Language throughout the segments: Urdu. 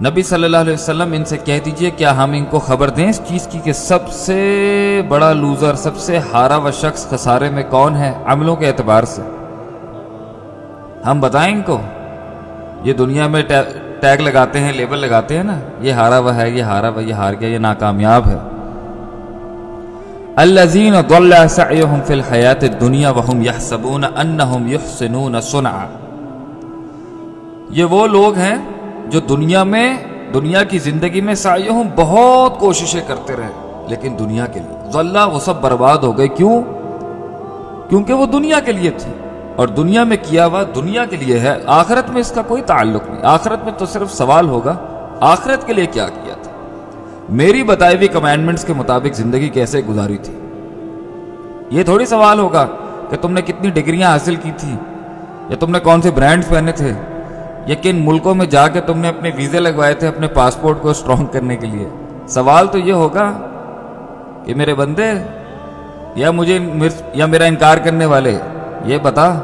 نبی صلی اللہ علیہ وسلم ان سے کہہ دیجیے کیا ہم ان کو خبر دیں اس چیز کی کہ سب سے بڑا لوزر، سب سے ہارا و شخص خسارے میں کون ہے عملوں کے اعتبار سے۔ ہم بتائیں ان کو۔ یہ دنیا میں ٹیگ لگاتے ہیں، لیبل لگاتے ہیں نا۔ یہ ہارا ہوا ہے، یہ ہارا ہوا یہ ہار گیا، یہ ناکامیاب ہے۔ الذين ضل سعيهم في الحياة الدنيا وهم يحسبون انهم يحسنون صنعا۔ یہ وہ لوگ ہیں جو دنیا میں، دنیا کی زندگی میں سعیہم بہت کوششیں کرتے رہے۔ لیکن دنیا کے لیے۔ ضلع وہ سب برباد ہو گئے۔ کیوں؟ کیونکہ وہ دنیا کے لیے تھی۔ اور دنیا میں کیا ہوا؟ دنیا کے لیے ہے۔ آخرت میں اس کا کوئی تعلق نہیں۔ آخرت میں تو صرف سوال ہوگا، آخرت کے لیے کیا کیا تھا؟ میری بتائی ہوئی کمانڈمنٹس کے مطابق زندگی کیسے گزاری تھی؟ یہ تھوڑی سوال ہوگا کہ تم نے کتنی ڈگریاں حاصل کی تھی یا تم نے کون سے برانڈ پہنے تھے؟ یا کن ملکوں میں جا کے تم نے اپنے ویزے لگوائے تھے اپنے پاسپورٹ کو اسٹرانگ کرنے کے لیے۔ سوال تو یہ ہوگا کہ میرے بندے، یا مجھے یا میرا انکار کرنے والے، یہ بتا،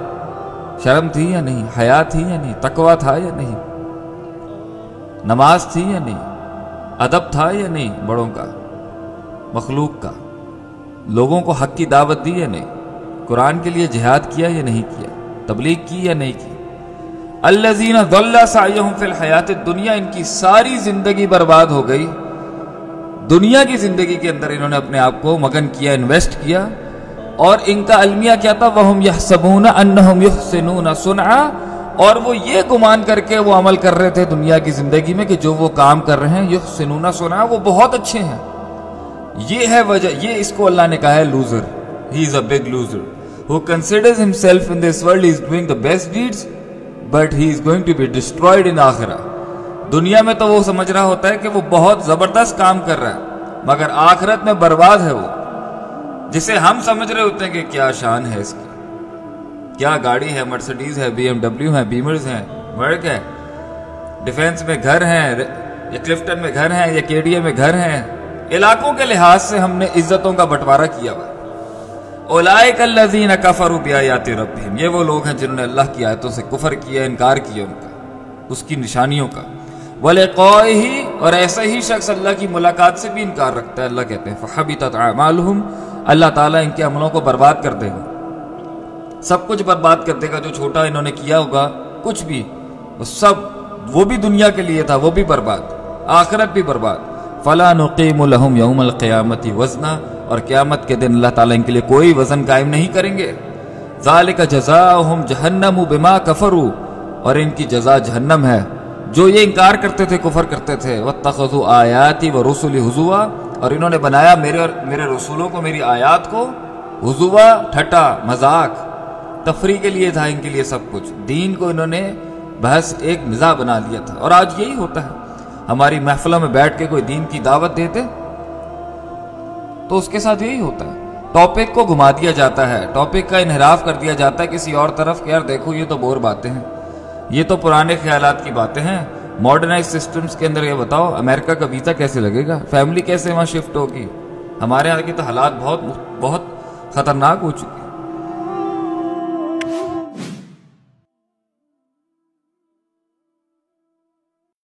شرم تھی یا نہیں؟ حیا تھی یا نہیں؟ تقوا تھا یا نہیں؟ نماز تھی یا نہیں؟ ادب تھا یا نہیں بڑوں کا؟ مخلوق کا؟ لوگوں کو حق کی دعوت دی یا نہیں؟ قرآن کے لیے جہاد کیا یا نہیں کیا؟ تبلیغ کی یا نہیں کی؟ اللہ فی الحیات، دنیا ان کی ساری زندگی برباد ہو گئی۔ دنیا کی زندگی کے اندر انہوں نے اپنے آپ کو مگن کیا، انویسٹ کیا۔ اور ان کا المیہ کیا تھا؟ اور وہ یہ گمان کر کے وہ عمل کر رہے تھے دنیا کی زندگی میں کہ جو وہ کام کر رہے ہیں سنونا سنا وہ بہت اچھے ہیں۔ یہ ہے وجہ، یہ اس کو اللہ نے کہا ہے loser. He is a big loser who considers himself in this world is doing the best deeds but he is going to be destroyed in آخرہ دنیا میں تو وہ سمجھ رہا ہوتا ہے کہ وہ بہت زبردست کام کر رہا ہے، مگر آخرت میں برباد ہے وہ۔ جسے ہم سمجھ رہے ہوتے ہیں کہ کیا شان ہے اس کی۔ کیا گاڑی ہے، مرسڈیز ہے، بی ایم ڈبلیو ہے بیمرز ہیں ورک ہے ڈیفینس میں گھر ہیں، یا کلفٹن میں گھر ہیں، یا کے ڈی اے میں گھر ہیں۔ علاقوں کے لحاظ سے ہم نے عزتوں کا بٹوارہ کیا ہوا۔ اولائک الذین کفروا بیاات ربہم، یہ وہ لوگ ہیں جنہوں نے اللہ کی آیتوں سے کفر کیا انکار کیا ان کا، اس کی نشانیوں کا۔ ولقائہ، اور ایسا ہی شخص اللہ کی ملاقات سے بھی انکار رکھتا ہے، اللہ کہتے ہیں، فحبطت اعمالہم اللہ تعالیٰ ان کے عملوں کو برباد کر دے گا۔ سب کچھ برباد کر دے گا، جو چھوٹا انہوں نے کیا ہوگا، کچھ بھی۔ وہ سب، وہ بھی دنیا کے لیے تھا، وہ بھی برباد۔ آخرت بھی برباد۔ فلا نقیم لهم یوم القیامت وزنا اور قیامت کے دن اللہ تعالیٰ ان کے لیے کوئی وزن قائم نہیں کریں گے۔ ذالک جزاؤہم جہنم بما کفروا۔ اور ان کی جزا جہنم ہے۔ جو یہ انکار کرتے تھے، کفر کرتے تھے۔ واتخذوا آیاتی ورسلی حضوا۔ اور انہوں نے بنایا میرے اور میرے رسولوں کو، میری آیات کو حضوا، ٹھٹا، مذاق۔ تفریح کے لیے تھا، ان کے لیے سب کچھ۔ دین کو انہوں نے بحث ایک مزاح بنا لیا تھا۔ اور آج یہی ہوتا ہے۔ ہماری محفلوں میں بیٹھ کے کوئی دین کی دعوت دیتے تو اس کے ساتھ یہی ہوتا ہے۔ ٹاپک کو گھما دیا جاتا ہے۔ ٹاپک کا انحراف کر دیا جاتا ہے کسی اور طرف کہ یار دیکھو یہ تو بور باتیں ہیں۔ یہ تو پرانے خیالات کی باتیں ہیں۔ ماڈرنائز سسٹمز کے اندر یہ بتاؤ امریکہ کا ویزا کیسے لگے گا؟ فیملی کیسے وہاں شفٹ ہوگی؟ ہمارے یہاں کی تو حالات بہت بہت خطرناک ہو چکے